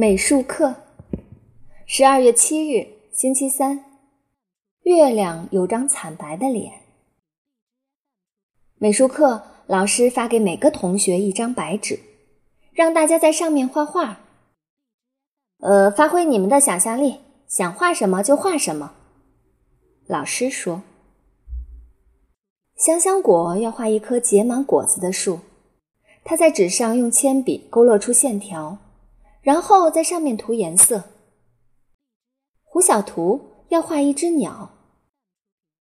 美术课，十二月七日，星期三。月亮有张惨白的脸。美术课老师发给每个同学一张白纸，让大家在上面画画。呃，发挥你们的想象力，想画什么就画什么。老师说：“香香果要画一棵结满果子的树，他在纸上用铅笔勾勒出线条。”然后在上面涂颜色。胡小图要画一只鸟，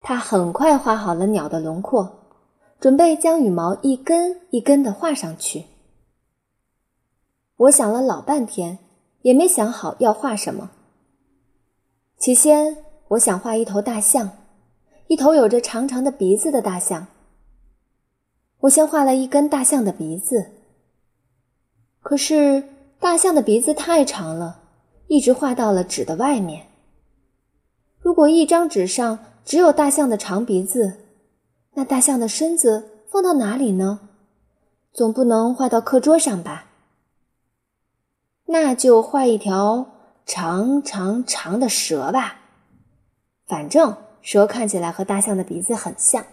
他很快画好了鸟的轮廓，准备将羽毛一根一根的画上去。我想了老半天，也没想好要画什么。起先，我想画一头大象，一头有着长长的鼻子的大象。我先画了一根大象的鼻子，可是。大象的鼻子太长了，一直画到了纸的外面。如果一张纸上只有大象的长鼻子，那大象的身子放到哪里呢？总不能画到课桌上吧？那就画一条长长长的蛇吧。反正蛇看起来和大象的鼻子很像。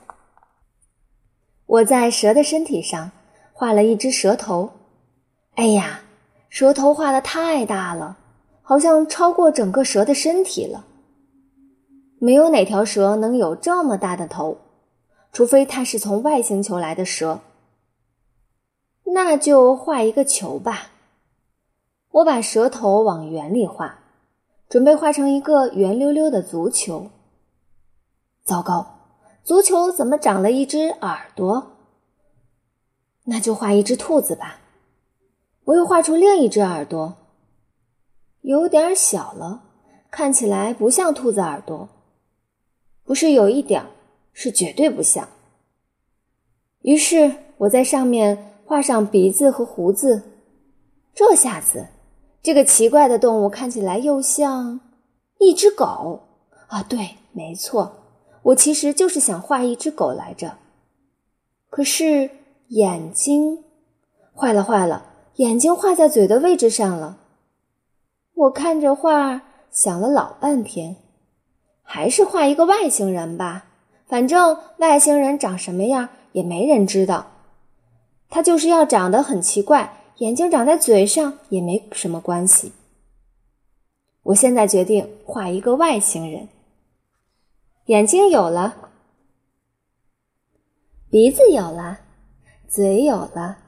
我在蛇的身体上画了一只蛇头。哎呀！蛇头画的太大了，好像超过整个蛇的身体了。没有哪条蛇能有这么大的头，除非它是从外星球来的蛇。那就画一个球吧。我把蛇头往圆里画，准备画成一个圆溜溜的足球。糟糕，足球怎么长了一只耳朵？那就画一只兔子吧。我又画出另一只耳朵，有点小了，看起来不像兔子耳朵。不是有一点，是绝对不像。于是我在上面画上鼻子和胡子。这下子，这个奇怪的动物看起来又像一只狗啊！对，没错，我其实就是想画一只狗来着。可是眼睛，坏了，坏了！眼睛画在嘴的位置上了。我看着画，想了老半天，还是画一个外星人吧。反正外星人长什么样也没人知道，他就是要长得很奇怪，眼睛长在嘴上也没什么关系。我现在决定画一个外星人。眼睛有了，鼻子有了，嘴有了，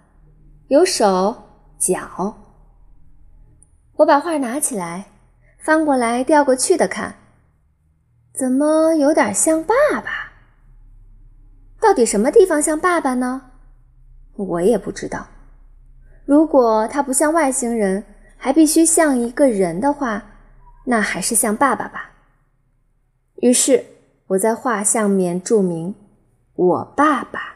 有手。脚，我把画拿起来，翻过来调过去的看，怎么有点像爸爸？到底什么地方像爸爸呢？我也不知道。如果他不像外星人，还必须像一个人的话，那还是像爸爸吧。于是我在画像面注明：“我爸爸。”